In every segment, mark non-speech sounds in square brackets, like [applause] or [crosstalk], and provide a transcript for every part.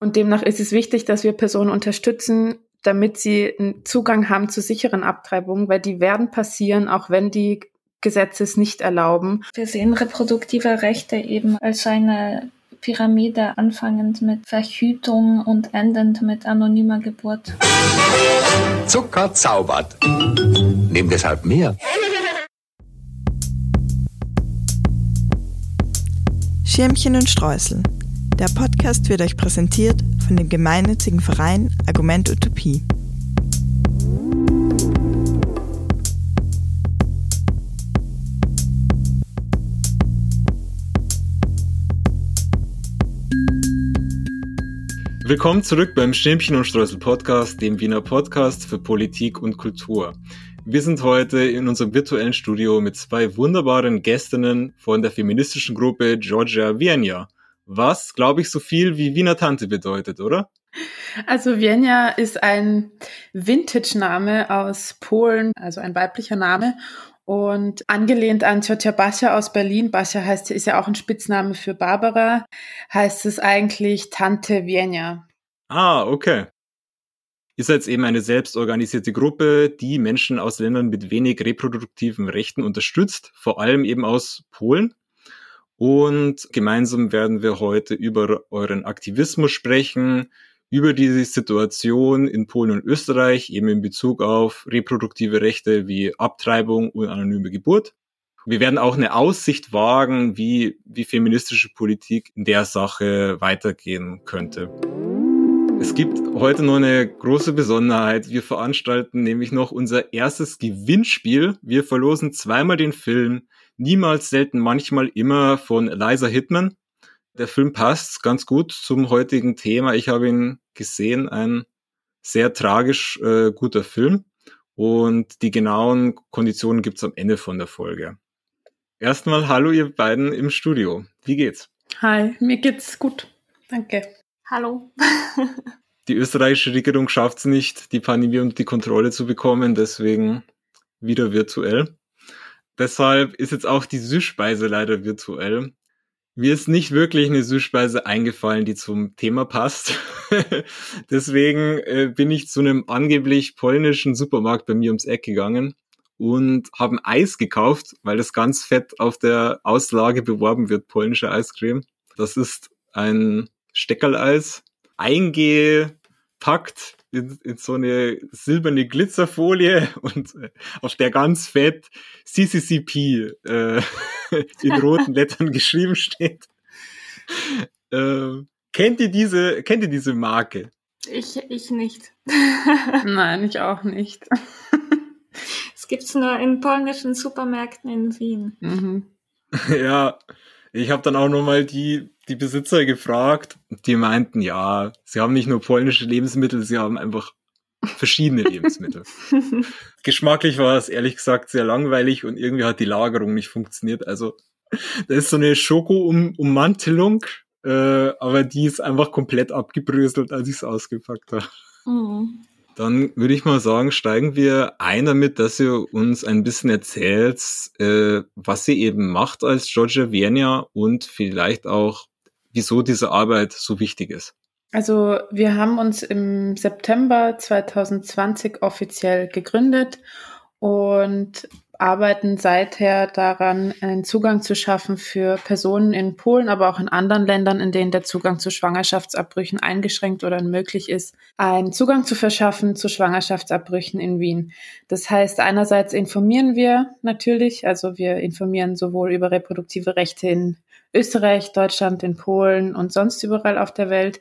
Und demnach ist es wichtig, dass wir Personen unterstützen, damit sie einen Zugang haben zu sicheren Abtreibungen, weil die werden passieren, auch wenn die Gesetze es nicht erlauben. Wir sehen reproduktive Rechte eben als eine Pyramide, anfangend mit Verhütung und endend mit anonymer Geburt. Zucker zaubert. Nimm deshalb mehr. Schirmchen und Streusel. Der Podcast wird euch präsentiert von dem gemeinnützigen Verein Argument Utopie. Willkommen zurück beim Schirmchen und Streusel Podcast, dem Wiener Podcast für Politik und Kultur. Wir sind heute in unserem virtuellen Studio mit zwei wunderbaren Gästinnen von der feministischen Gruppe Georgia Vienna was, glaube ich, so viel wie Wiener Tante bedeutet, oder? Also Vienna ist ein Vintage-Name aus Polen, also ein weiblicher Name. Und angelehnt an Ciocia Basia aus Berlin, Basia heißt, ist ja auch ein Spitzname für Barbara, heißt es eigentlich Tante Vienna. Ah, okay. Ihr seid eben eine selbstorganisierte Gruppe, die Menschen aus Ländern mit wenig reproduktiven Rechten unterstützt, vor allem eben aus Polen. Und gemeinsam werden wir heute über euren Aktivismus sprechen, über die Situation in Polen und Österreich, eben in Bezug auf reproduktive Rechte wie Abtreibung und anonyme Geburt. Wir werden auch eine Aussicht wagen, wie, wie feministische Politik in der Sache weitergehen könnte. Es gibt heute noch eine große Besonderheit. Wir veranstalten nämlich noch unser erstes Gewinnspiel. Wir verlosen zweimal den Film Niemals, selten, manchmal, immer von Eliza Hitman. Der Film passt ganz gut zum heutigen Thema. Ich habe ihn gesehen, ein sehr tragisch äh, guter Film. Und die genauen Konditionen gibt's am Ende von der Folge. Erstmal hallo ihr beiden im Studio. Wie geht's? Hi, mir geht's gut. Danke. Hallo. [laughs] die österreichische Regierung schafft es nicht, die Pandemie unter die Kontrolle zu bekommen, deswegen wieder virtuell. Deshalb ist jetzt auch die Süßspeise leider virtuell. Mir ist nicht wirklich eine Süßspeise eingefallen, die zum Thema passt. [laughs] Deswegen äh, bin ich zu einem angeblich polnischen Supermarkt bei mir ums Eck gegangen und habe ein Eis gekauft, weil das ganz fett auf der Auslage beworben wird, polnische Eiscreme. Das ist ein Steckerleis, eingepackt in, in so eine silberne Glitzerfolie [laughs] und äh, auf der ganz fett CCCP äh, [laughs] in roten Lettern [laughs] geschrieben steht. Äh, kennt ihr diese, kennt ihr diese Marke? Ich, ich nicht. Nein, ich auch nicht. Es gibt's nur in polnischen Supermärkten in Wien. Mhm. Ja, ich habe dann auch nochmal die die Besitzer gefragt. Die meinten, ja, sie haben nicht nur polnische Lebensmittel, sie haben einfach verschiedene Lebensmittel. [laughs] Geschmacklich war es ehrlich gesagt sehr langweilig und irgendwie hat die Lagerung nicht funktioniert. Also da ist so eine Schoko-Ummantelung, äh, aber die ist einfach komplett abgebröselt, als ich es ausgepackt habe. Mhm. Dann würde ich mal sagen, steigen wir ein damit, dass ihr uns ein bisschen erzählt, äh, was ihr eben macht als Georgia Vienna und vielleicht auch wieso diese Arbeit so wichtig ist. Also wir haben uns im September 2020 offiziell gegründet und arbeiten seither daran, einen Zugang zu schaffen für Personen in Polen, aber auch in anderen Ländern, in denen der Zugang zu Schwangerschaftsabbrüchen eingeschränkt oder unmöglich ist, einen Zugang zu verschaffen zu Schwangerschaftsabbrüchen in Wien. Das heißt, einerseits informieren wir natürlich, also wir informieren sowohl über reproduktive Rechte in Österreich, Deutschland, in Polen und sonst überall auf der Welt.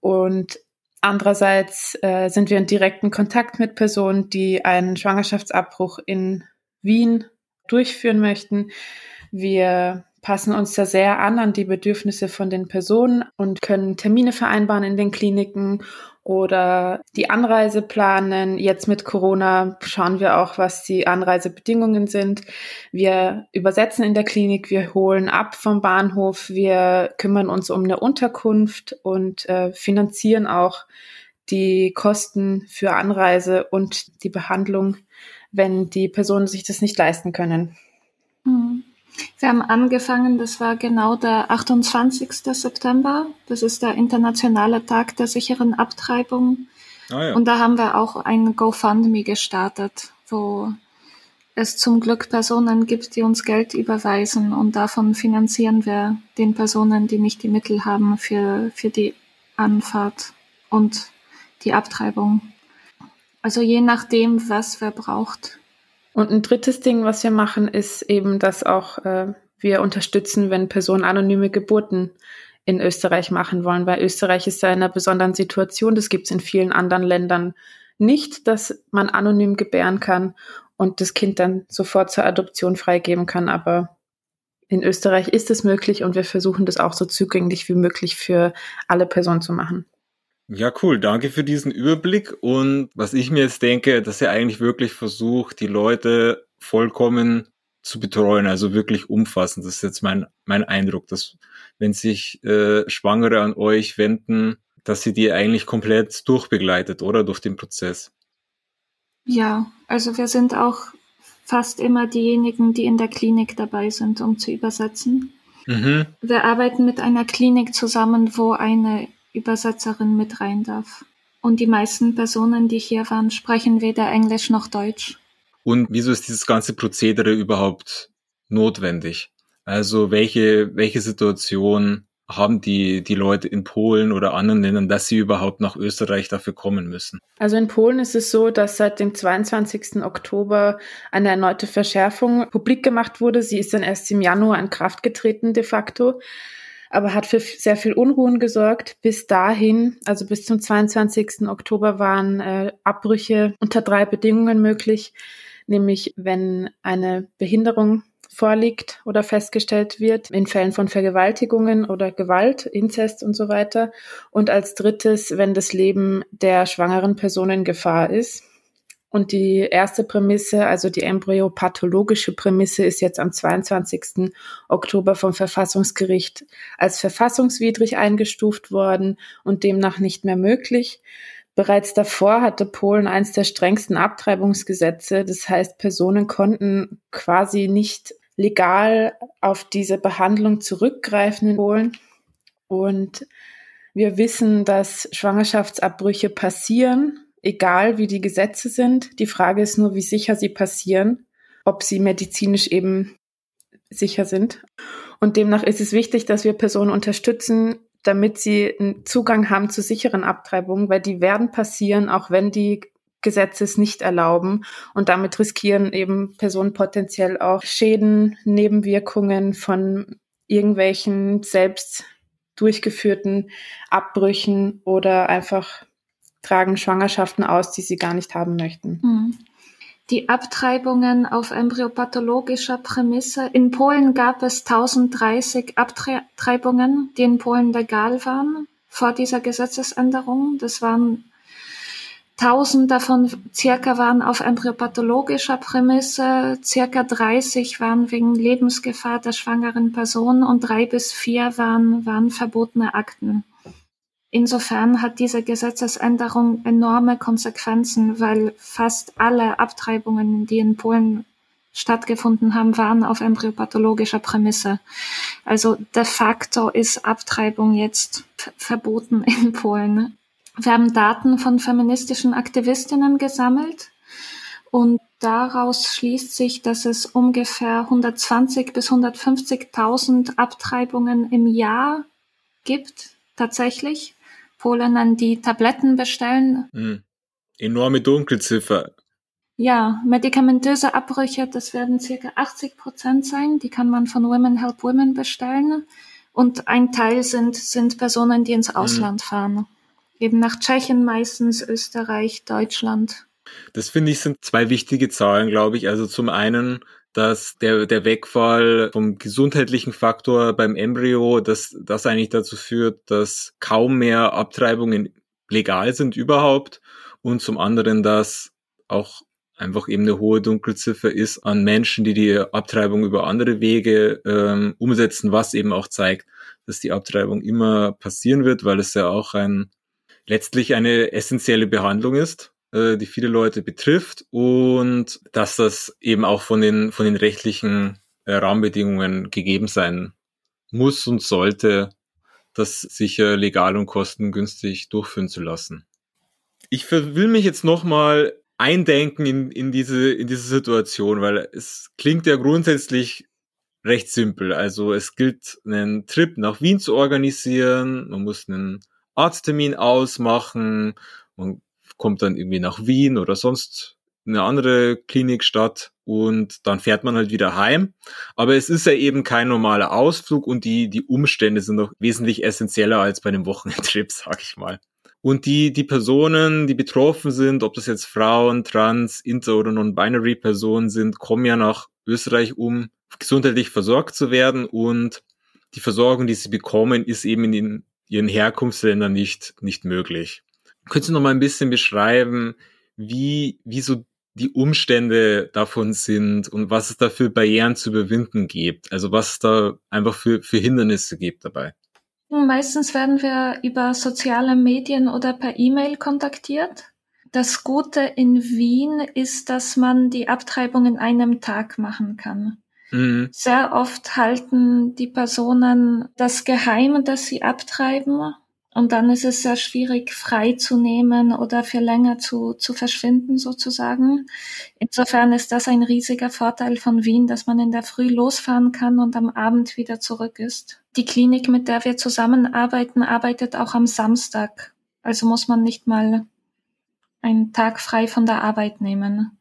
Und andererseits äh, sind wir in direkten Kontakt mit Personen, die einen Schwangerschaftsabbruch in Wien durchführen möchten. Wir passen uns da sehr an an die Bedürfnisse von den Personen und können Termine vereinbaren in den Kliniken oder die Anreise planen. Jetzt mit Corona schauen wir auch, was die Anreisebedingungen sind. Wir übersetzen in der Klinik, wir holen ab vom Bahnhof, wir kümmern uns um eine Unterkunft und äh, finanzieren auch die Kosten für Anreise und die Behandlung, wenn die Personen sich das nicht leisten können. Mhm. Wir haben angefangen, das war genau der 28. September. Das ist der internationale Tag der sicheren Abtreibung. Ah, ja. Und da haben wir auch ein GoFundMe gestartet, wo es zum Glück Personen gibt, die uns Geld überweisen und davon finanzieren wir den Personen, die nicht die Mittel haben für, für die Anfahrt und die Abtreibung. Also je nachdem, was wer braucht. Und ein drittes Ding, was wir machen, ist eben, dass auch äh, wir unterstützen, wenn Personen anonyme Geburten in Österreich machen wollen, weil Österreich ist da in einer besonderen Situation. Das gibt es in vielen anderen Ländern nicht, dass man anonym gebären kann und das Kind dann sofort zur Adoption freigeben kann. Aber in Österreich ist es möglich und wir versuchen das auch so zugänglich wie möglich für alle Personen zu machen. Ja, cool. Danke für diesen Überblick. Und was ich mir jetzt denke, dass ihr eigentlich wirklich versucht, die Leute vollkommen zu betreuen, also wirklich umfassend. Das ist jetzt mein, mein Eindruck, dass wenn sich äh, Schwangere an euch wenden, dass sie die eigentlich komplett durchbegleitet, oder? Durch den Prozess. Ja, also wir sind auch fast immer diejenigen, die in der Klinik dabei sind, um zu übersetzen. Mhm. Wir arbeiten mit einer Klinik zusammen, wo eine Übersetzerin mit rein darf. Und die meisten Personen, die hier waren, sprechen weder Englisch noch Deutsch. Und wieso ist dieses ganze Prozedere überhaupt notwendig? Also welche, welche Situation haben die, die Leute in Polen oder anderen Ländern, dass sie überhaupt nach Österreich dafür kommen müssen? Also in Polen ist es so, dass seit dem 22. Oktober eine erneute Verschärfung publik gemacht wurde. Sie ist dann erst im Januar in Kraft getreten de facto aber hat für sehr viel Unruhen gesorgt. Bis dahin, also bis zum 22. Oktober, waren äh, Abbrüche unter drei Bedingungen möglich, nämlich wenn eine Behinderung vorliegt oder festgestellt wird, in Fällen von Vergewaltigungen oder Gewalt, Inzest und so weiter. Und als drittes, wenn das Leben der schwangeren Person in Gefahr ist. Und die erste Prämisse, also die embryopathologische Prämisse, ist jetzt am 22. Oktober vom Verfassungsgericht als verfassungswidrig eingestuft worden und demnach nicht mehr möglich. Bereits davor hatte Polen eines der strengsten Abtreibungsgesetze. Das heißt, Personen konnten quasi nicht legal auf diese Behandlung zurückgreifen in Polen. Und wir wissen, dass Schwangerschaftsabbrüche passieren egal wie die Gesetze sind. Die Frage ist nur, wie sicher sie passieren, ob sie medizinisch eben sicher sind. Und demnach ist es wichtig, dass wir Personen unterstützen, damit sie einen Zugang haben zu sicheren Abtreibungen, weil die werden passieren, auch wenn die Gesetze es nicht erlauben. Und damit riskieren eben Personen potenziell auch Schäden, Nebenwirkungen von irgendwelchen selbst durchgeführten Abbrüchen oder einfach tragen Schwangerschaften aus, die sie gar nicht haben möchten. Mhm. Die Abtreibungen auf embryopathologischer Prämisse. In Polen gab es 1030 Abtreibungen, die in Polen legal waren vor dieser Gesetzesänderung. Das waren 1000 davon circa waren auf embryopathologischer Prämisse, circa 30 waren wegen Lebensgefahr der schwangeren Person und drei bis vier waren, waren verbotene Akten. Insofern hat diese Gesetzesänderung enorme Konsequenzen, weil fast alle Abtreibungen, die in Polen stattgefunden haben, waren auf embryopathologischer Prämisse. Also de facto ist Abtreibung jetzt verboten [laughs] in Polen. Wir haben Daten von feministischen Aktivistinnen gesammelt und daraus schließt sich, dass es ungefähr 120 bis 150.000 Abtreibungen im Jahr gibt, tatsächlich. Polen dann die Tabletten bestellen. Mhm. Enorme Dunkelziffer. Ja, medikamentöse Abbrüche, das werden circa 80 Prozent sein. Die kann man von Women Help Women bestellen. Und ein Teil sind, sind Personen, die ins mhm. Ausland mhm. fahren. Eben nach Tschechien meistens, Österreich, Deutschland. Das finde ich sind zwei wichtige Zahlen, glaube ich. Also zum einen dass der, der Wegfall vom gesundheitlichen Faktor beim Embryo, dass das eigentlich dazu führt, dass kaum mehr Abtreibungen legal sind überhaupt und zum anderen, dass auch einfach eben eine hohe Dunkelziffer ist an Menschen, die die Abtreibung über andere Wege ähm, umsetzen, was eben auch zeigt, dass die Abtreibung immer passieren wird, weil es ja auch ein letztlich eine essentielle Behandlung ist äh, die viele Leute betrifft und dass das eben auch von den, von den rechtlichen äh, Rahmenbedingungen gegeben sein muss und sollte, das sicher legal und kostengünstig durchführen zu lassen. Ich will mich jetzt nochmal eindenken in, in, diese, in diese Situation, weil es klingt ja grundsätzlich recht simpel. Also es gilt, einen Trip nach Wien zu organisieren, man muss einen Arzttermin ausmachen, man kommt dann irgendwie nach Wien oder sonst eine andere Klinikstadt und dann fährt man halt wieder heim. Aber es ist ja eben kein normaler Ausflug und die, die Umstände sind noch wesentlich essentieller als bei einem [laughs] Wochenendtrip, sag ich mal. Und die, die Personen, die betroffen sind, ob das jetzt Frauen, Trans, Inter- oder Non-Binary Personen sind, kommen ja nach Österreich, um gesundheitlich versorgt zu werden und die Versorgung, die sie bekommen, ist eben in den, ihren Herkunftsländern nicht, nicht möglich. Könntest du noch mal ein bisschen beschreiben, wie, wie so die Umstände davon sind und was es da für Barrieren zu überwinden gibt? Also was es da einfach für, für Hindernisse gibt dabei? Meistens werden wir über soziale Medien oder per E-Mail kontaktiert. Das Gute in Wien ist, dass man die Abtreibung in einem Tag machen kann. Mhm. Sehr oft halten die Personen das geheim, dass sie abtreiben und dann ist es sehr schwierig, frei zu nehmen oder für länger zu, zu verschwinden sozusagen. Insofern ist das ein riesiger Vorteil von Wien, dass man in der Früh losfahren kann und am Abend wieder zurück ist. Die Klinik, mit der wir zusammenarbeiten, arbeitet auch am Samstag. Also muss man nicht mal einen Tag frei von der Arbeit nehmen.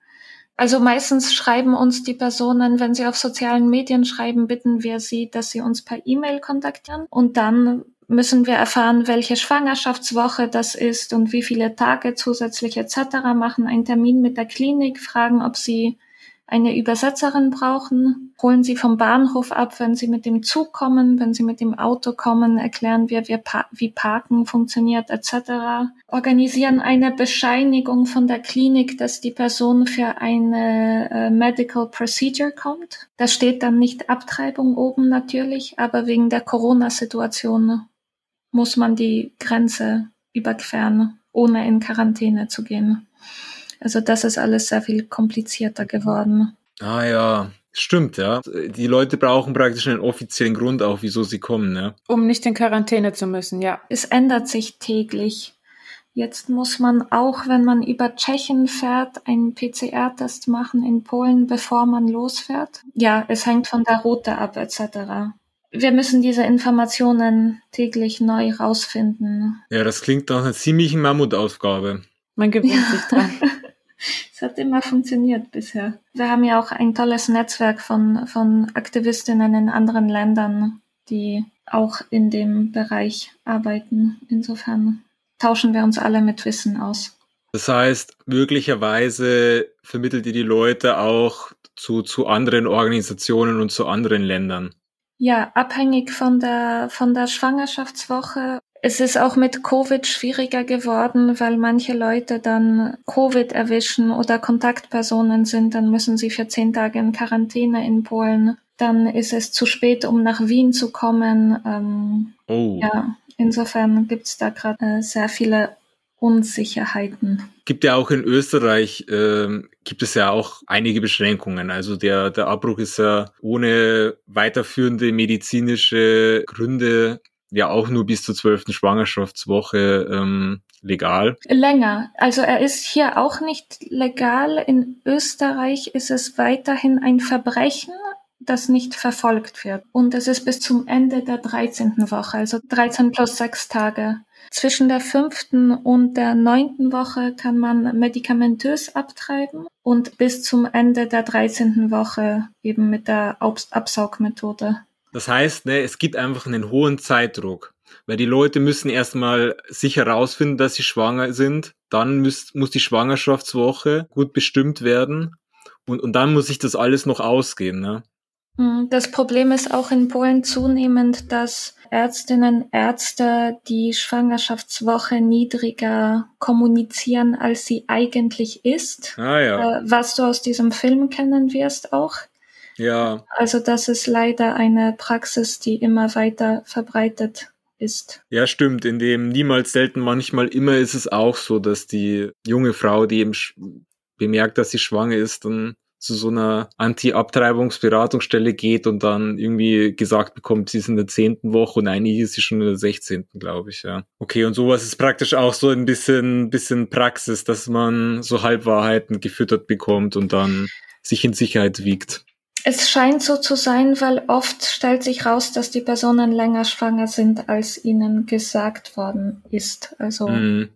Also meistens schreiben uns die Personen, wenn sie auf sozialen Medien schreiben, bitten wir sie, dass sie uns per E-Mail kontaktieren und dann müssen wir erfahren, welche Schwangerschaftswoche das ist und wie viele Tage zusätzlich etc. machen, einen Termin mit der Klinik, fragen, ob sie eine Übersetzerin brauchen, holen sie vom Bahnhof ab, wenn sie mit dem Zug kommen, wenn sie mit dem Auto kommen, erklären wir, wie Parken funktioniert etc. Organisieren eine Bescheinigung von der Klinik, dass die Person für eine äh, Medical Procedure kommt. Da steht dann nicht Abtreibung oben natürlich, aber wegen der Corona-Situation muss man die Grenze überqueren, ohne in Quarantäne zu gehen. Also das ist alles sehr viel komplizierter geworden. Ah ja, stimmt, ja. Die Leute brauchen praktisch einen offiziellen Grund auch, wieso sie kommen, ne? Um nicht in Quarantäne zu müssen, ja. Es ändert sich täglich. Jetzt muss man auch, wenn man über Tschechien fährt, einen PCR-Test machen in Polen, bevor man losfährt. Ja, es hängt von der Route ab, etc wir müssen diese Informationen täglich neu rausfinden. Ja, das klingt nach einer ziemlichen Mammutaufgabe. Man gewöhnt ja. sich dran. [laughs] Es hat immer funktioniert bisher. Wir haben ja auch ein tolles Netzwerk von, von Aktivistinnen in anderen Ländern, die auch in dem Bereich arbeiten. Insofern tauschen wir uns alle mit Wissen aus. Das heißt, möglicherweise vermittelt ihr die Leute auch zu, zu anderen Organisationen und zu anderen Ländern. Ja, abhängig von der, von der Schwangerschaftswoche. Es ist auch mit Covid schwieriger geworden, weil manche Leute dann Covid erwischen oder Kontaktpersonen sind, dann müssen sie für zehn Tage in Quarantäne in Polen. Dann ist es zu spät, um nach Wien zu kommen. Ähm, oh. Ja, insofern gibt's da gerade äh, sehr viele Unsicherheiten. Gibt ja auch in Österreich, äh, gibt es ja auch einige Beschränkungen. Also der, der Abbruch ist ja ohne weiterführende medizinische Gründe ja auch nur bis zur zwölften Schwangerschaftswoche ähm, legal. Länger. Also er ist hier auch nicht legal. In Österreich ist es weiterhin ein Verbrechen, das nicht verfolgt wird. Und es ist bis zum Ende der 13. Woche, also 13 plus 6 Tage. Zwischen der fünften und der neunten Woche kann man medikamentös abtreiben und bis zum Ende der 13. Woche eben mit der Absaugmethode. Das heißt, ne, es gibt einfach einen hohen Zeitdruck, weil die Leute müssen erstmal sich herausfinden, dass sie schwanger sind. Dann muss, muss die Schwangerschaftswoche gut bestimmt werden und, und dann muss sich das alles noch ausgehen. Ne? Hm, das Problem ist auch in Polen zunehmend, dass Ärztinnen, Ärzte die Schwangerschaftswoche niedriger kommunizieren, als sie eigentlich ist. Ah, ja. Äh, was du aus diesem Film kennen wirst auch. Ja. Also das ist leider eine Praxis, die immer weiter verbreitet ist. Ja, stimmt. In dem niemals selten, manchmal immer ist es auch so, dass die junge Frau, die eben bemerkt, dass sie schwanger ist, dann zu so einer Anti-Abtreibungsberatungsstelle geht und dann irgendwie gesagt bekommt, sie ist in der zehnten Woche und eigentlich ist sie schon in der sechzehnten, glaube ich, ja. Okay, und sowas ist praktisch auch so ein bisschen, bisschen Praxis, dass man so Halbwahrheiten gefüttert bekommt und dann sich in Sicherheit wiegt. Es scheint so zu sein, weil oft stellt sich raus, dass die Personen länger schwanger sind, als ihnen gesagt worden ist. Also mm.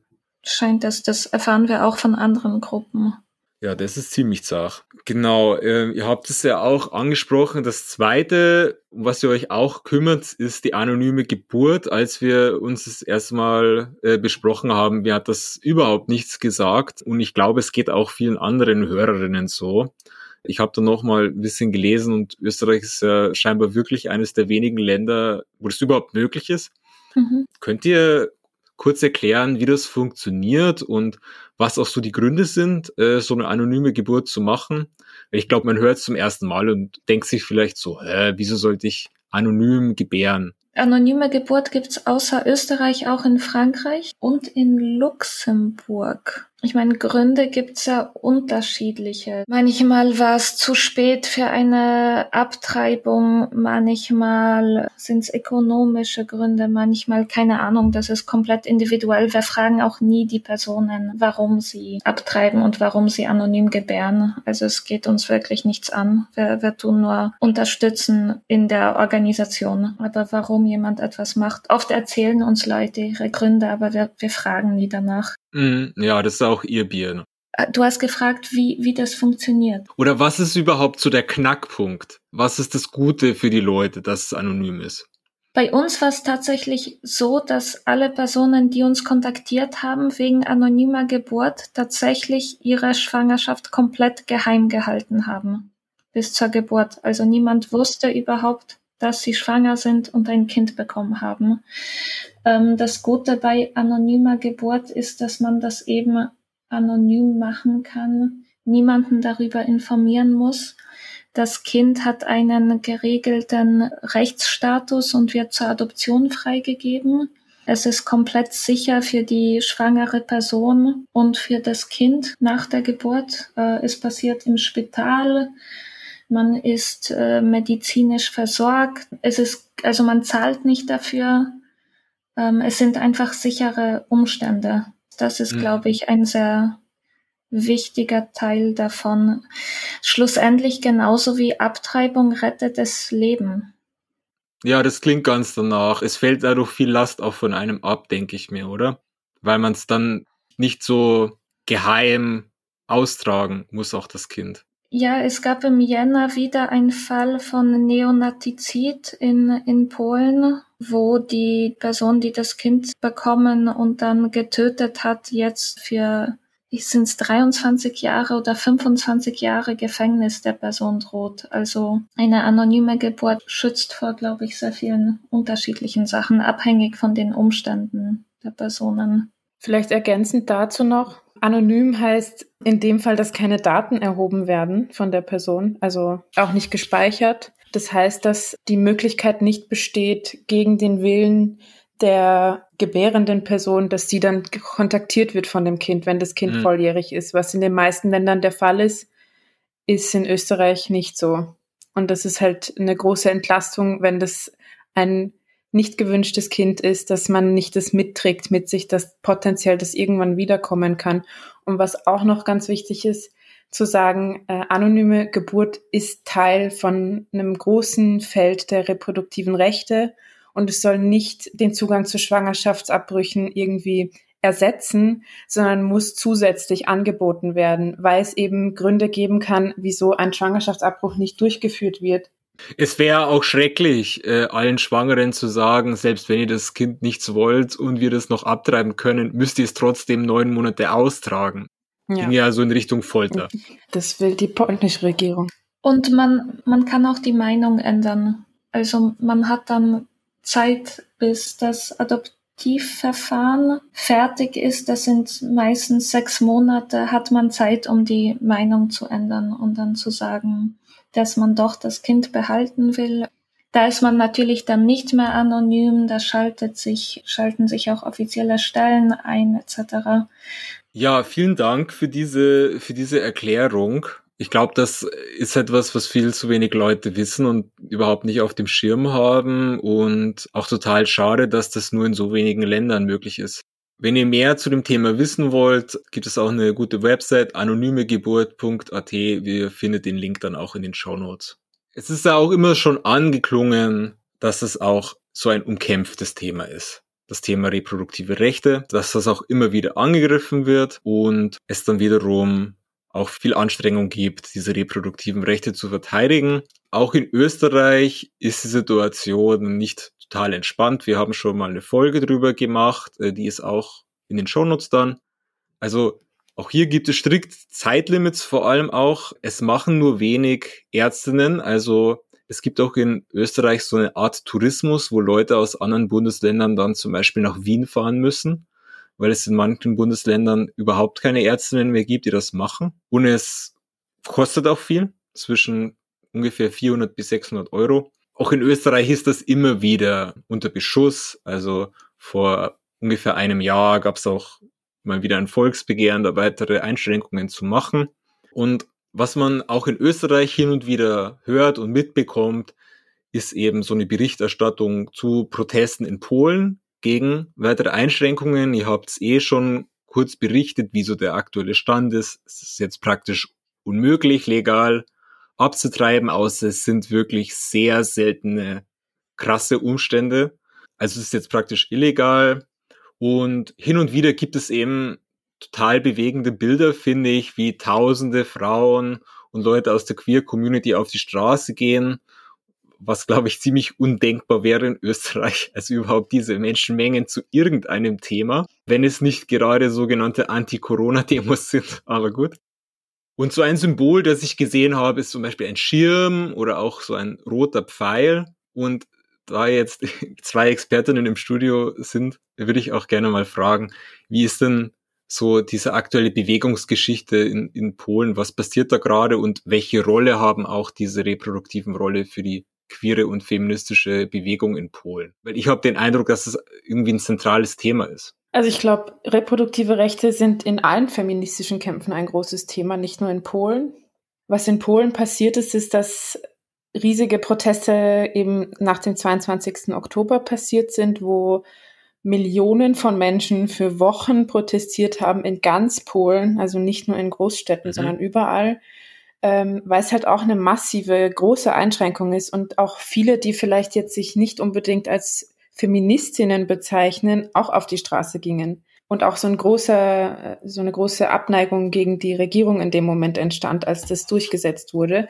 scheint das, das erfahren wir auch von anderen Gruppen. Ja, das ist ziemlich zart. Genau, äh, ihr habt es ja auch angesprochen. Das zweite, um was ihr euch auch kümmert, ist die anonyme Geburt. Als wir uns das erstmal äh, besprochen haben, mir hat das überhaupt nichts gesagt. Und ich glaube, es geht auch vielen anderen Hörerinnen so. Ich habe da noch mal ein bisschen gelesen und Österreich ist ja scheinbar wirklich eines der wenigen Länder, wo das überhaupt möglich ist. Mhm. Könnt ihr kurz erklären, wie das funktioniert und was auch so die Gründe sind, äh, so eine anonyme Geburt zu machen? Ich glaube, man hört es zum ersten Mal und denkt sich vielleicht so, hä, wieso sollte ich anonym gebären? Anonyme Geburt gibt's außer Österreich auch in Frankreich und in Luxemburg. Ich meine, Gründe gibt's ja unterschiedliche. Manchmal war es zu spät für eine Abtreibung, manchmal sind's ökonomische Gründe, manchmal keine Ahnung, das ist komplett individuell. Wir fragen auch nie die Personen, warum sie abtreiben und warum sie anonym gebären. Also es geht uns wirklich nichts an. Wir, wir tun nur unterstützen in der Organisation. Aber warum jemand etwas macht, oft erzählen uns Leute ihre Gründe, aber wir, wir fragen nie danach. Mm, ja, das ist auch ihr Bier. Ne? Äh, du hast gefragt, wie, wie das funktioniert. Oder was ist überhaupt so der Knackpunkt? Was ist das Gute für die Leute, dass es anonym ist? Bei uns war es tatsächlich so, dass alle Personen, die uns kontaktiert haben wegen anonymer Geburt, tatsächlich ihre Schwangerschaft komplett geheim gehalten haben. Bis zur Geburt. Also niemand wusste überhaupt, dass sie schwanger sind und ein Kind bekommen haben. Ähm, das Gute bei anonymer Geburt ist, dass man das eben anonym machen kann, niemanden darüber informieren muss. Das Kind hat einen geregelten Rechtsstatus und wird zur Adoption freigegeben. Es ist komplett sicher für die schwangere Person und für das Kind nach der Geburt. Äh, es passiert im Spital. Man ist äh, medizinisch versorgt. Es ist, also man zahlt nicht dafür. Ähm, es sind einfach sichere Umstände. Das ist, mhm. glaube ich, ein sehr wichtiger Teil davon. Schlussendlich genauso wie Abtreibung rettet das Leben. Ja, das klingt ganz danach. Es fällt dadurch viel Last auch von einem ab, denke ich mir, oder? Weil man es dann nicht so geheim austragen muss, auch das Kind. Ja, es gab im Jänner wieder einen Fall von Neonatizid in, in Polen, wo die Person, die das Kind bekommen und dann getötet hat, jetzt für sind es 23 Jahre oder 25 Jahre Gefängnis der Person droht. Also eine anonyme Geburt schützt vor, glaube ich, sehr vielen unterschiedlichen Sachen, abhängig von den Umständen der Personen. Vielleicht ergänzend dazu noch, anonym heißt in dem Fall, dass keine Daten erhoben werden von der Person, also auch nicht gespeichert. Das heißt, dass die Möglichkeit nicht besteht, gegen den Willen der gebärenden Person, dass sie dann kontaktiert wird von dem Kind, wenn das Kind mhm. volljährig ist. Was in den meisten Ländern der Fall ist, ist in Österreich nicht so. Und das ist halt eine große Entlastung, wenn das ein nicht gewünschtes Kind ist, dass man nicht das mitträgt mit sich, dass potenziell das irgendwann wiederkommen kann. Und was auch noch ganz wichtig ist, zu sagen, äh, anonyme Geburt ist Teil von einem großen Feld der reproduktiven Rechte und es soll nicht den Zugang zu Schwangerschaftsabbrüchen irgendwie ersetzen, sondern muss zusätzlich angeboten werden, weil es eben Gründe geben kann, wieso ein Schwangerschaftsabbruch nicht durchgeführt wird. Es wäre auch schrecklich, äh, allen Schwangeren zu sagen, selbst wenn ihr das Kind nichts wollt und wir das noch abtreiben können, müsst ihr es trotzdem neun Monate austragen. Ja. Ging ja so in Richtung Folter. Das will die polnische Regierung. Und man, man kann auch die Meinung ändern. Also man hat dann Zeit, bis das Adoptivverfahren fertig ist. Das sind meistens sechs Monate, hat man Zeit, um die Meinung zu ändern und dann zu sagen, dass man doch das Kind behalten will. Da ist man natürlich dann nicht mehr anonym, da schaltet sich, schalten sich auch offizielle Stellen ein, etc. Ja, vielen Dank für diese, für diese Erklärung. Ich glaube, das ist etwas, was viel zu wenig Leute wissen und überhaupt nicht auf dem Schirm haben und auch total schade, dass das nur in so wenigen Ländern möglich ist. Wenn ihr mehr zu dem Thema wissen wollt, gibt es auch eine gute Website anonymegeburt.at. Wir findet den Link dann auch in den Show Notes. Es ist ja auch immer schon angeklungen, dass es auch so ein umkämpftes Thema ist. Das Thema reproduktive Rechte, dass das auch immer wieder angegriffen wird und es dann wiederum auch viel Anstrengung gibt, diese reproduktiven Rechte zu verteidigen. Auch in Österreich ist die Situation nicht total entspannt. Wir haben schon mal eine Folge drüber gemacht, äh, die ist auch in den Shownotes dann. Also auch hier gibt es strikt Zeitlimits, vor allem auch, es machen nur wenig Ärztinnen. Also es gibt auch in Österreich so eine Art Tourismus, wo Leute aus anderen Bundesländern dann zum Beispiel nach Wien fahren müssen weil es in manchen Bundesländern überhaupt keine Ärztinnen mehr gibt, die das machen. Und es kostet auch viel, zwischen ungefähr 400 bis 600 Euro. Auch in Österreich ist das immer wieder unter Beschuss. Also vor ungefähr einem Jahr gab es auch mal wieder ein Volksbegehren, da weitere Einschränkungen zu machen. Und was man auch in Österreich hin und wieder hört und mitbekommt, ist eben so eine Berichterstattung zu Protesten in Polen, gegen weitere Einschränkungen. Ihr habt es eh schon kurz berichtet, wie so der aktuelle Stand ist. Es ist jetzt praktisch unmöglich, legal abzutreiben, außer es sind wirklich sehr seltene, krasse Umstände. Also es ist jetzt praktisch illegal. Und hin und wieder gibt es eben total bewegende Bilder, finde ich, wie tausende Frauen und Leute aus der Queer-Community auf die Straße gehen was glaube ich ziemlich undenkbar wäre in Österreich, [laughs] also überhaupt diese Menschenmengen zu irgendeinem Thema, wenn es nicht gerade sogenannte Anti-Corona-Demos [laughs] sind, aber gut. Und so ein Symbol, das ich gesehen habe, ist zum Beispiel ein Schirm oder auch so ein roter Pfeil. Und da jetzt [laughs] zwei Expertinnen im Studio sind, würde ich auch gerne mal fragen, wie ist denn so diese aktuelle Bewegungsgeschichte in, in Polen? Was passiert da gerade und welche Rolle haben auch diese reproduktiven Rolle für die queere und feministische Bewegung in Polen? Weil ich habe den Eindruck, dass es irgendwie ein zentrales Thema ist. Also ich glaube, reproduktive Rechte sind in allen feministischen Kämpfen ein großes Thema, nicht nur in Polen. Was in Polen passiert ist, ist, dass riesige Proteste eben nach dem 22. Oktober passiert sind, wo Millionen von Menschen für Wochen protestiert haben in ganz Polen, also nicht nur in Großstädten, mhm. sondern überall ähm, weil es halt auch eine massive, große Einschränkung ist und auch viele, die vielleicht jetzt sich nicht unbedingt als Feministinnen bezeichnen, auch auf die Straße gingen. Und auch so ein großer, äh, so eine große Abneigung gegen die Regierung in dem Moment entstand, als das durchgesetzt wurde.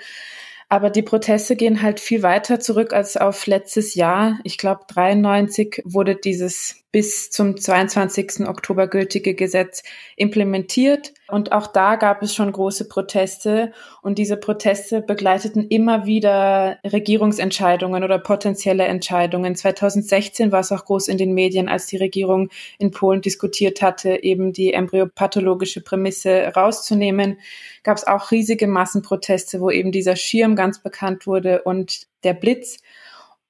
Aber die Proteste gehen halt viel weiter zurück als auf letztes Jahr. Ich glaube, 93 wurde dieses bis zum 22. Oktober gültige Gesetz implementiert. Und auch da gab es schon große Proteste. Und diese Proteste begleiteten immer wieder Regierungsentscheidungen oder potenzielle Entscheidungen. 2016 war es auch groß in den Medien, als die Regierung in Polen diskutiert hatte, eben die embryopathologische Prämisse rauszunehmen. Gab es auch riesige Massenproteste, wo eben dieser Schirm ganz bekannt wurde und der Blitz.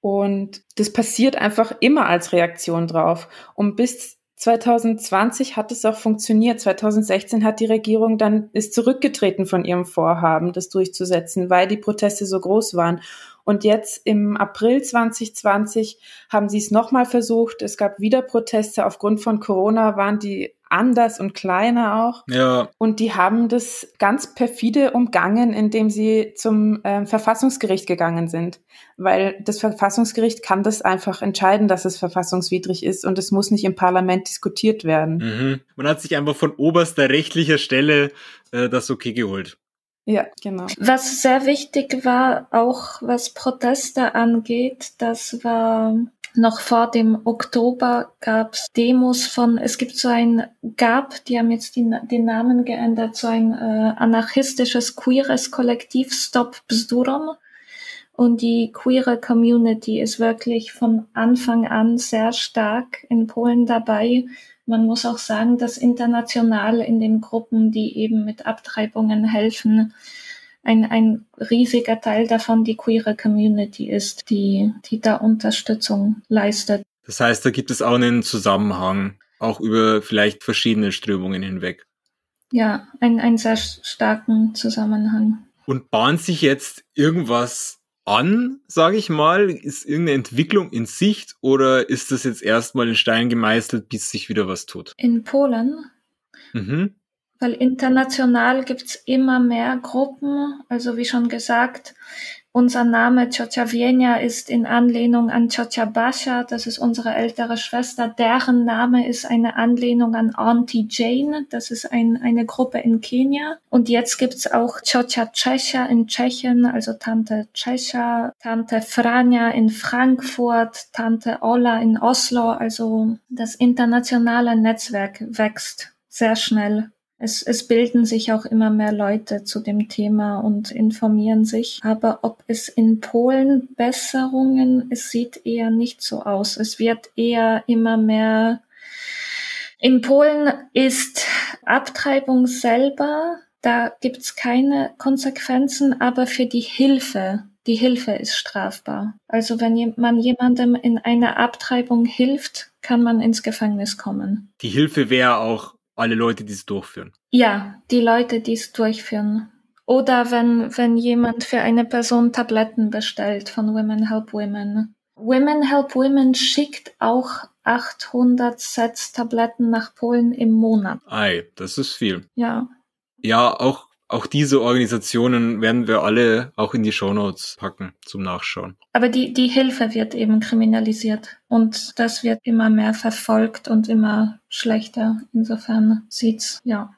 Und das passiert einfach immer als Reaktion drauf. Und bis 2020 hat es auch funktioniert. 2016 hat die Regierung dann ist zurückgetreten von ihrem Vorhaben, das durchzusetzen, weil die Proteste so groß waren. Und jetzt im April 2020 haben sie es nochmal versucht. Es gab wieder Proteste. Aufgrund von Corona waren die anders und kleiner auch. Ja. Und die haben das ganz perfide umgangen, indem sie zum äh, Verfassungsgericht gegangen sind. Weil das Verfassungsgericht kann das einfach entscheiden, dass es verfassungswidrig ist und es muss nicht im Parlament diskutiert werden. Mhm. Man hat sich einfach von oberster rechtlicher Stelle äh, das okay geholt. Ja, genau. Was sehr wichtig war, auch was Proteste angeht, das war noch vor dem Oktober gab's Demos von, es gibt so ein, gab, die haben jetzt die, den Namen geändert, so ein äh, anarchistisches, queeres Kollektiv Stop Bzdurom. Und die queere Community ist wirklich von Anfang an sehr stark in Polen dabei. Man muss auch sagen, dass international in den Gruppen, die eben mit Abtreibungen helfen, ein, ein riesiger Teil davon die queere Community ist, die, die da Unterstützung leistet. Das heißt, da gibt es auch einen Zusammenhang, auch über vielleicht verschiedene Strömungen hinweg. Ja, ein, einen sehr starken Zusammenhang. Und bahnt sich jetzt irgendwas an, sage ich mal? Ist irgendeine Entwicklung in Sicht oder ist das jetzt erstmal in Stein gemeißelt, bis sich wieder was tut? In Polen? Mhm. Weil international gibt's immer mehr Gruppen. Also wie schon gesagt, unser Name Ciocia Vienia ist in Anlehnung an Ciocia Basha, das ist unsere ältere Schwester. Deren Name ist eine Anlehnung an Auntie Jane, das ist ein, eine Gruppe in Kenia. Und jetzt gibt's auch Ciocia Czecha in Tschechien, also Tante Czecha, Tante Frania in Frankfurt, Tante Ola in Oslo. Also das internationale Netzwerk wächst sehr schnell. Es, es bilden sich auch immer mehr Leute zu dem Thema und informieren sich. Aber ob es in Polen Besserungen, es sieht eher nicht so aus. Es wird eher immer mehr. In Polen ist Abtreibung selber, da gibt's keine Konsequenzen, aber für die Hilfe, die Hilfe ist strafbar. Also wenn man jemandem in einer Abtreibung hilft, kann man ins Gefängnis kommen. Die Hilfe wäre auch alle Leute, die es durchführen. Ja, die Leute, die es durchführen. Oder wenn, wenn jemand für eine Person Tabletten bestellt von Women Help Women. Women Help Women schickt auch 800 Sets Tabletten nach Polen im Monat. Ei, das ist viel. Ja. Ja, auch auch diese Organisationen werden wir alle auch in die Shownotes packen zum Nachschauen. Aber die, die Hilfe wird eben kriminalisiert und das wird immer mehr verfolgt und immer schlechter. Insofern sieht's, ja.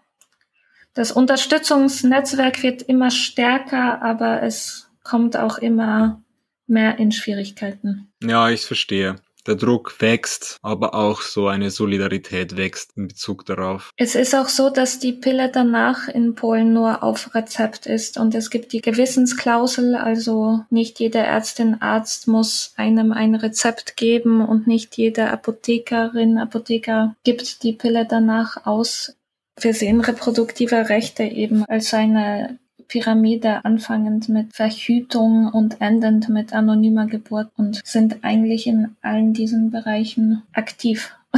Das Unterstützungsnetzwerk wird immer stärker, aber es kommt auch immer mehr in Schwierigkeiten. Ja, ich verstehe der Druck wächst, aber auch so eine Solidarität wächst in Bezug darauf. Es ist auch so, dass die Pille danach in Polen nur auf Rezept ist und es gibt die Gewissensklausel, also nicht jede Ärztin, Arzt muss einem ein Rezept geben und nicht jede Apothekerin, Apotheker gibt die Pille danach aus. Wir sehen reproduktive Rechte eben als eine Pyramide anfangend mit Verhütung und endend mit anonymer Geburt und sind eigentlich in allen diesen Bereichen aktiv. [laughs]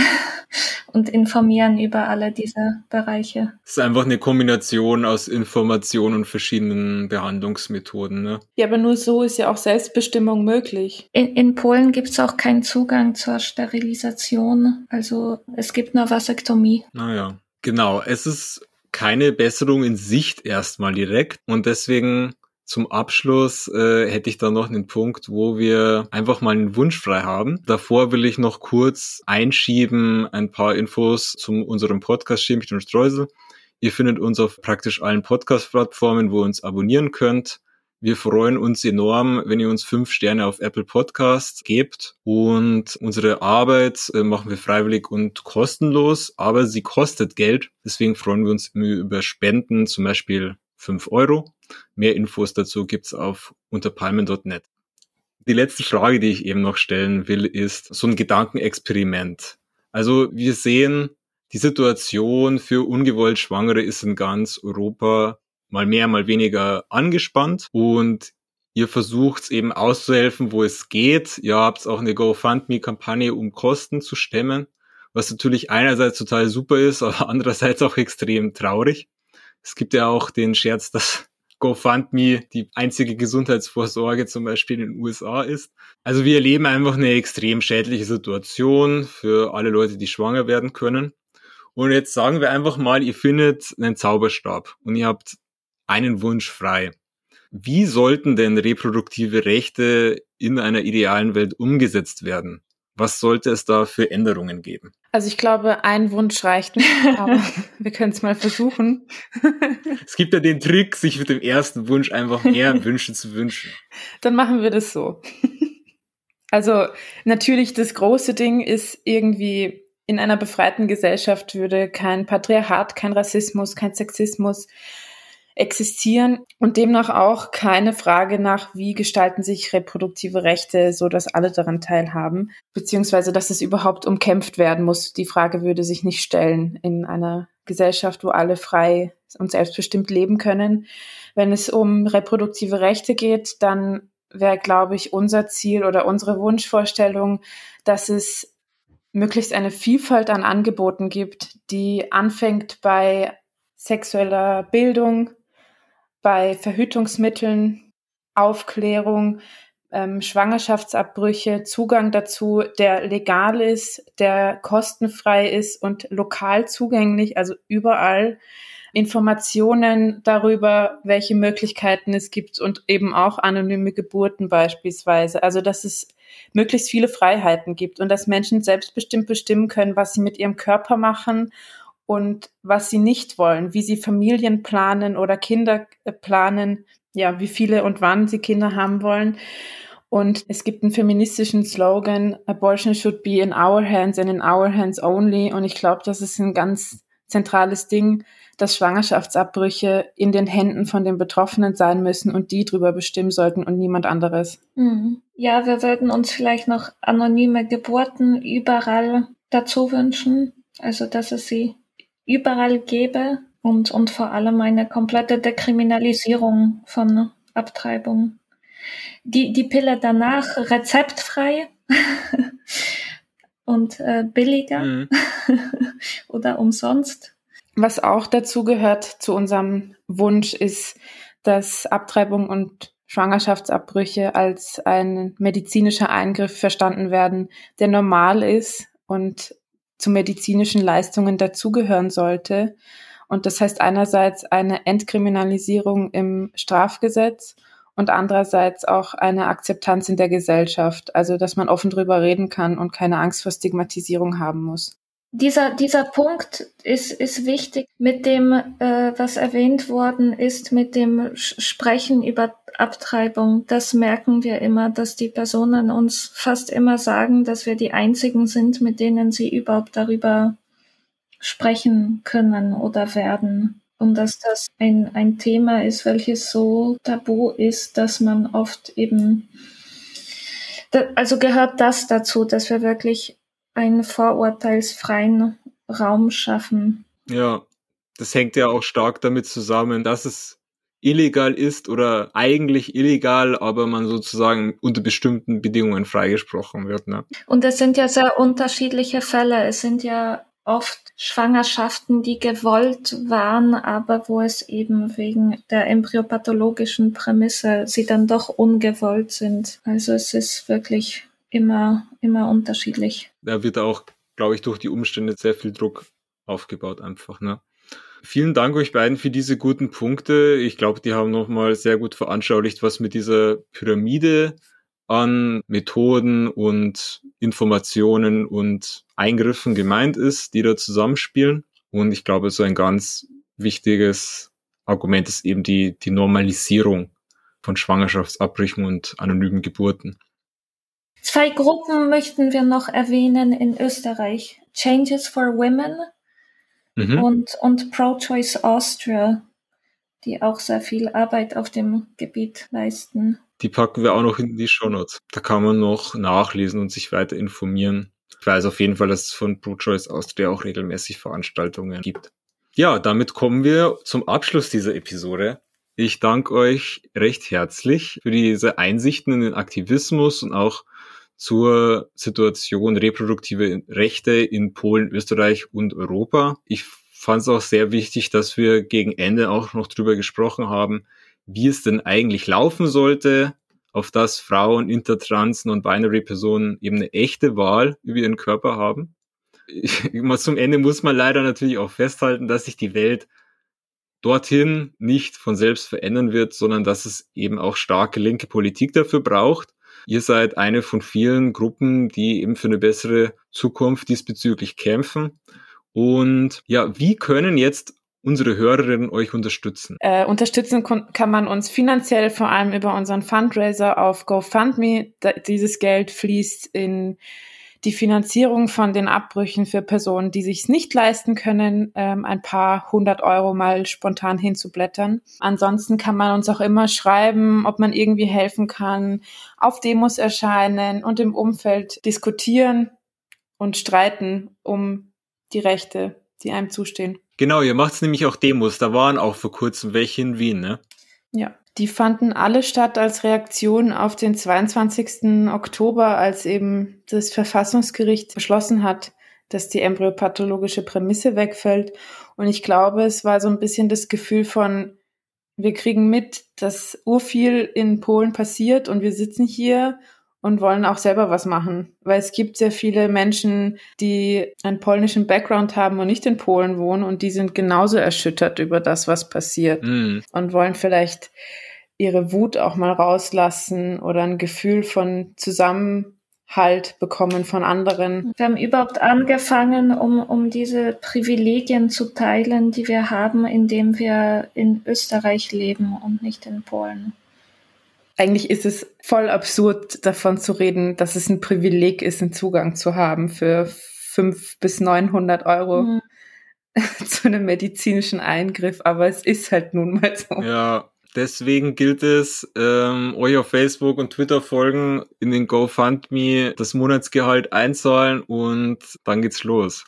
und informieren über alle diese Bereiche. Es ist einfach eine Kombination aus Information und verschiedenen Behandlungsmethoden. Ne? Ja, aber nur so ist ja auch Selbstbestimmung möglich. In, in Polen gibt es auch keinen Zugang zur Sterilisation. Also es gibt nur Vasektomie. Naja, genau. Es ist keine Besserung in Sicht erstmal direkt. Und deswegen zum Abschluss äh, hätte ich da noch einen Punkt, wo wir einfach mal einen Wunsch frei haben. Davor will ich noch kurz einschieben ein paar Infos zu unserem Podcast Schämich und Streusel. Ihr findet uns auf praktisch allen Podcast-Plattformen, wo ihr uns abonnieren könnt. Wir freuen uns enorm, wenn ihr uns fünf Sterne auf Apple Podcasts gebt. Und unsere Arbeit äh, machen wir freiwillig und kostenlos, aber sie kostet Geld. Deswegen freuen wir uns über Spenden, zum Beispiel fünf Euro. Mehr Infos dazu gibt's auf unterpalmen.net. Die letzte Frage, die ich eben noch stellen will, ist so ein Gedankenexperiment. Also wir sehen, die Situation für ungewollt Schwangere ist in ganz Europa mal mehr, mal weniger angespannt und ihr versucht eben auszuhelfen, wo es geht. Ihr habt auch eine GoFundMe-Kampagne, um Kosten zu stemmen, was natürlich einerseits total super ist, aber [laughs] andererseits auch extrem traurig. Es gibt ja auch den Scherz, dass [laughs] GoFundMe die einzige Gesundheitsvorsorge zum Beispiel in den USA ist. Also wir erleben einfach eine extrem schädliche Situation für alle Leute, die schwanger werden können. Und jetzt sagen wir einfach mal, ihr findet einen Zauberstab und ihr habt einen Wunsch frei. Wie sollten denn reproduktive Rechte in einer idealen Welt umgesetzt werden? Was sollte es da für Änderungen geben? Also ich glaube, ein Wunsch reicht nicht, aber [laughs] wir können es mal versuchen. es gibt ja den Trick, sich mit dem ersten Wunsch einfach mehr [laughs] Wünsche zu wünschen. Dann machen wir das so. Also natürlich das große Ding ist irgendwie in einer befreiten Gesellschaft würde kein Patriarchat, kein Rassismus, kein Sexismus, existieren und demnach auch keine Frage nach, wie gestalten sich reproduktive Rechte, so dass alle daran teilhaben, beziehungsweise dass es überhaupt umkämpft werden muss. Die Frage würde sich nicht stellen in einer Gesellschaft, wo alle frei und selbstbestimmt leben können. Wenn es um reproduktive Rechte geht, dann wäre, glaube ich, unser Ziel oder unsere Wunschvorstellung, dass es möglichst eine Vielfalt an Angeboten gibt, die anfängt bei sexueller Bildung, bei Verhütungsmitteln, Aufklärung, ähm, Schwangerschaftsabbrüche, Zugang dazu, der legal ist, der kostenfrei ist und lokal zugänglich, also überall. Informationen darüber, welche Möglichkeiten es gibt und eben auch anonyme Geburten beispielsweise. Also dass es möglichst viele Freiheiten gibt und dass Menschen selbstbestimmt bestimmen können, was sie mit ihrem Körper machen und was sie nicht wollen, wie sie Familien planen oder Kinder äh, planen, ja, wie viele und wann sie Kinder haben wollen. Und es gibt einen feministischen Slogan, Abortion should be in our hands and in our hands only. Und ich glaube, das ist ein ganz zentrales Ding, dass Schwangerschaftsabbrüche in den Händen von den Betroffenen sein müssen und die drüber bestimmen sollten und niemand anderes. Mhm. Ja, wir würden uns vielleicht noch anonyme Geburten überall dazu wünschen. Also, dass es sie überall gäbe und, und vor allem eine komplette Dekriminalisierung von Abtreibung die, die Pille danach rezeptfrei [laughs] und äh, billiger mhm. [laughs] oder umsonst. Was auch dazu gehört zu unserem Wunsch ist, dass Abtreibung und Schwangerschaftsabbrüche als ein medizinischer Eingriff verstanden werden, der normal ist und zu medizinischen Leistungen dazugehören sollte. Und das heißt einerseits eine Entkriminalisierung im Strafgesetz und andererseits auch eine Akzeptanz in der Gesellschaft, also dass man offen drüber reden kann und keine Angst vor Stigmatisierung haben muss. Dieser, dieser Punkt ist, ist wichtig mit dem, äh, was erwähnt worden ist, mit dem Sprechen über Abtreibung. Das merken wir immer, dass die Personen uns fast immer sagen, dass wir die einzigen sind, mit denen sie überhaupt darüber sprechen können oder werden und dass das ein, ein Thema ist, welches so tabu ist, dass man oft eben, also gehört das dazu, dass wir wirklich einen vorurteilsfreien Raum schaffen. Ja, das hängt ja auch stark damit zusammen, dass es illegal ist oder eigentlich illegal, aber man sozusagen unter bestimmten Bedingungen freigesprochen wird. Ne? Und es sind ja sehr unterschiedliche Fälle. Es sind ja oft Schwangerschaften, die gewollt waren, aber wo es eben wegen der embryopathologischen Prämisse sie dann doch ungewollt sind. Also es ist wirklich immer, immer unterschiedlich. Da wird auch, glaube ich, durch die Umstände sehr viel Druck aufgebaut einfach, ne? Vielen Dank euch beiden für diese guten Punkte. Ich glaube, die haben nochmal sehr gut veranschaulicht, was mit dieser Pyramide an Methoden und Informationen und Eingriffen gemeint ist, die da zusammenspielen. Und ich glaube, so ein ganz wichtiges Argument ist eben die, die Normalisierung von Schwangerschaftsabbrüchen und anonymen Geburten. Zwei Gruppen möchten wir noch erwähnen in Österreich. Changes for Women mhm. und, und Pro-Choice Austria, die auch sehr viel Arbeit auf dem Gebiet leisten. Die packen wir auch noch in die Shownotes. Da kann man noch nachlesen und sich weiter informieren. Ich weiß auf jeden Fall, dass es von ProChoice Austria auch regelmäßig Veranstaltungen gibt. Ja, damit kommen wir zum Abschluss dieser Episode. Ich danke euch recht herzlich für diese Einsichten in den Aktivismus und auch zur Situation reproduktive Rechte in Polen, Österreich und Europa. Ich fand es auch sehr wichtig, dass wir gegen Ende auch noch drüber gesprochen haben, wie es denn eigentlich laufen sollte, auf dass Frauen, Intertransen und Binary-Personen eben eine echte Wahl über ihren Körper haben. zum Ende muss man leider natürlich auch festhalten, dass sich die Welt dorthin nicht von selbst verändern wird, sondern dass es eben auch starke linke Politik dafür braucht. Ihr seid eine von vielen Gruppen, die eben für eine bessere Zukunft diesbezüglich kämpfen. Und ja, wie können jetzt unsere Hörerinnen euch unterstützen? Äh, unterstützen kann man uns finanziell vor allem über unseren Fundraiser auf GoFundMe. Da, dieses Geld fließt in die Finanzierung von den Abbrüchen für Personen, die sich nicht leisten können, ähm, ein paar hundert Euro mal spontan hinzublättern. Ansonsten kann man uns auch immer schreiben, ob man irgendwie helfen kann, auf Demos erscheinen und im Umfeld diskutieren und streiten um die Rechte, die einem zustehen. Genau, ihr macht nämlich auch Demos. Da waren auch vor kurzem welche in Wien, ne? Ja, die fanden alle statt als Reaktion auf den 22. Oktober, als eben das Verfassungsgericht beschlossen hat, dass die embryopathologische Prämisse wegfällt. Und ich glaube, es war so ein bisschen das Gefühl von, wir kriegen mit, dass urviel in Polen passiert und wir sitzen hier und wollen auch selber was machen. Weil es gibt sehr viele Menschen, die einen polnischen Background haben und nicht in Polen wohnen und die sind genauso erschüttert über das, was passiert mm. und wollen vielleicht ihre Wut auch mal rauslassen oder ein Gefühl von Zusammenhalt bekommen von anderen. Wir haben überhaupt angefangen, um, um diese Privilegien zu teilen, die wir haben, indem wir in Österreich leben und nicht in Polen eigentlich ist es voll absurd, davon zu reden, dass es ein Privileg ist, einen Zugang zu haben für fünf bis neunhundert Euro mhm. [laughs] zu einem medizinischen Eingriff. Aber es ist halt nun mal so. Ja, deswegen gilt es, ähm, euch auf Facebook und Twitter folgen, in den GoFundMe das Monatsgehalt einzahlen und dann geht's los.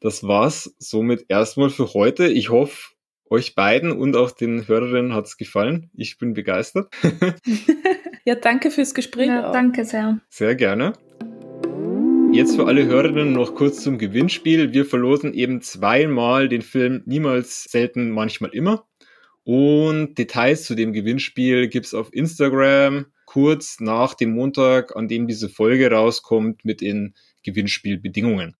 Das war's somit erstmal für heute. Ich hoffe, euch beiden und auch den Hörerinnen hat es gefallen. Ich bin begeistert. [laughs] ja, danke fürs Gespräch. Ja, danke sehr. Sehr gerne. Jetzt für alle Hörerinnen noch kurz zum Gewinnspiel. Wir verlosen eben zweimal den Film Niemals, selten, manchmal immer. Und Details zu dem Gewinnspiel gibt's auf Instagram kurz nach dem Montag, an dem diese Folge rauskommt, mit den Gewinnspielbedingungen.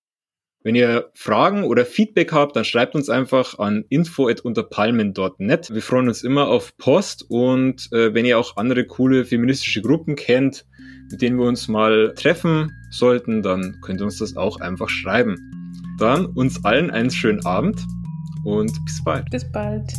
Wenn ihr Fragen oder Feedback habt, dann schreibt uns einfach an info@unterpalmen.net. Wir freuen uns immer auf Post und äh, wenn ihr auch andere coole feministische Gruppen kennt, mit denen wir uns mal treffen sollten, dann könnt ihr uns das auch einfach schreiben. Dann uns allen einen schönen Abend und bis bald. Bis bald.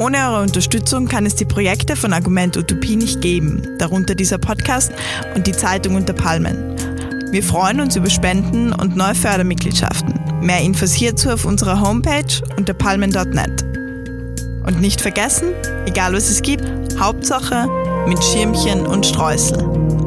Ohne eure Unterstützung kann es die Projekte von Argument Utopie nicht geben, darunter dieser Podcast und die Zeitung unter Palmen. Wir freuen uns über Spenden und neue Fördermitgliedschaften. Mehr Infos hierzu auf unserer Homepage unter palmen.net. Und nicht vergessen, egal was es gibt, Hauptsache mit Schirmchen und Streusel.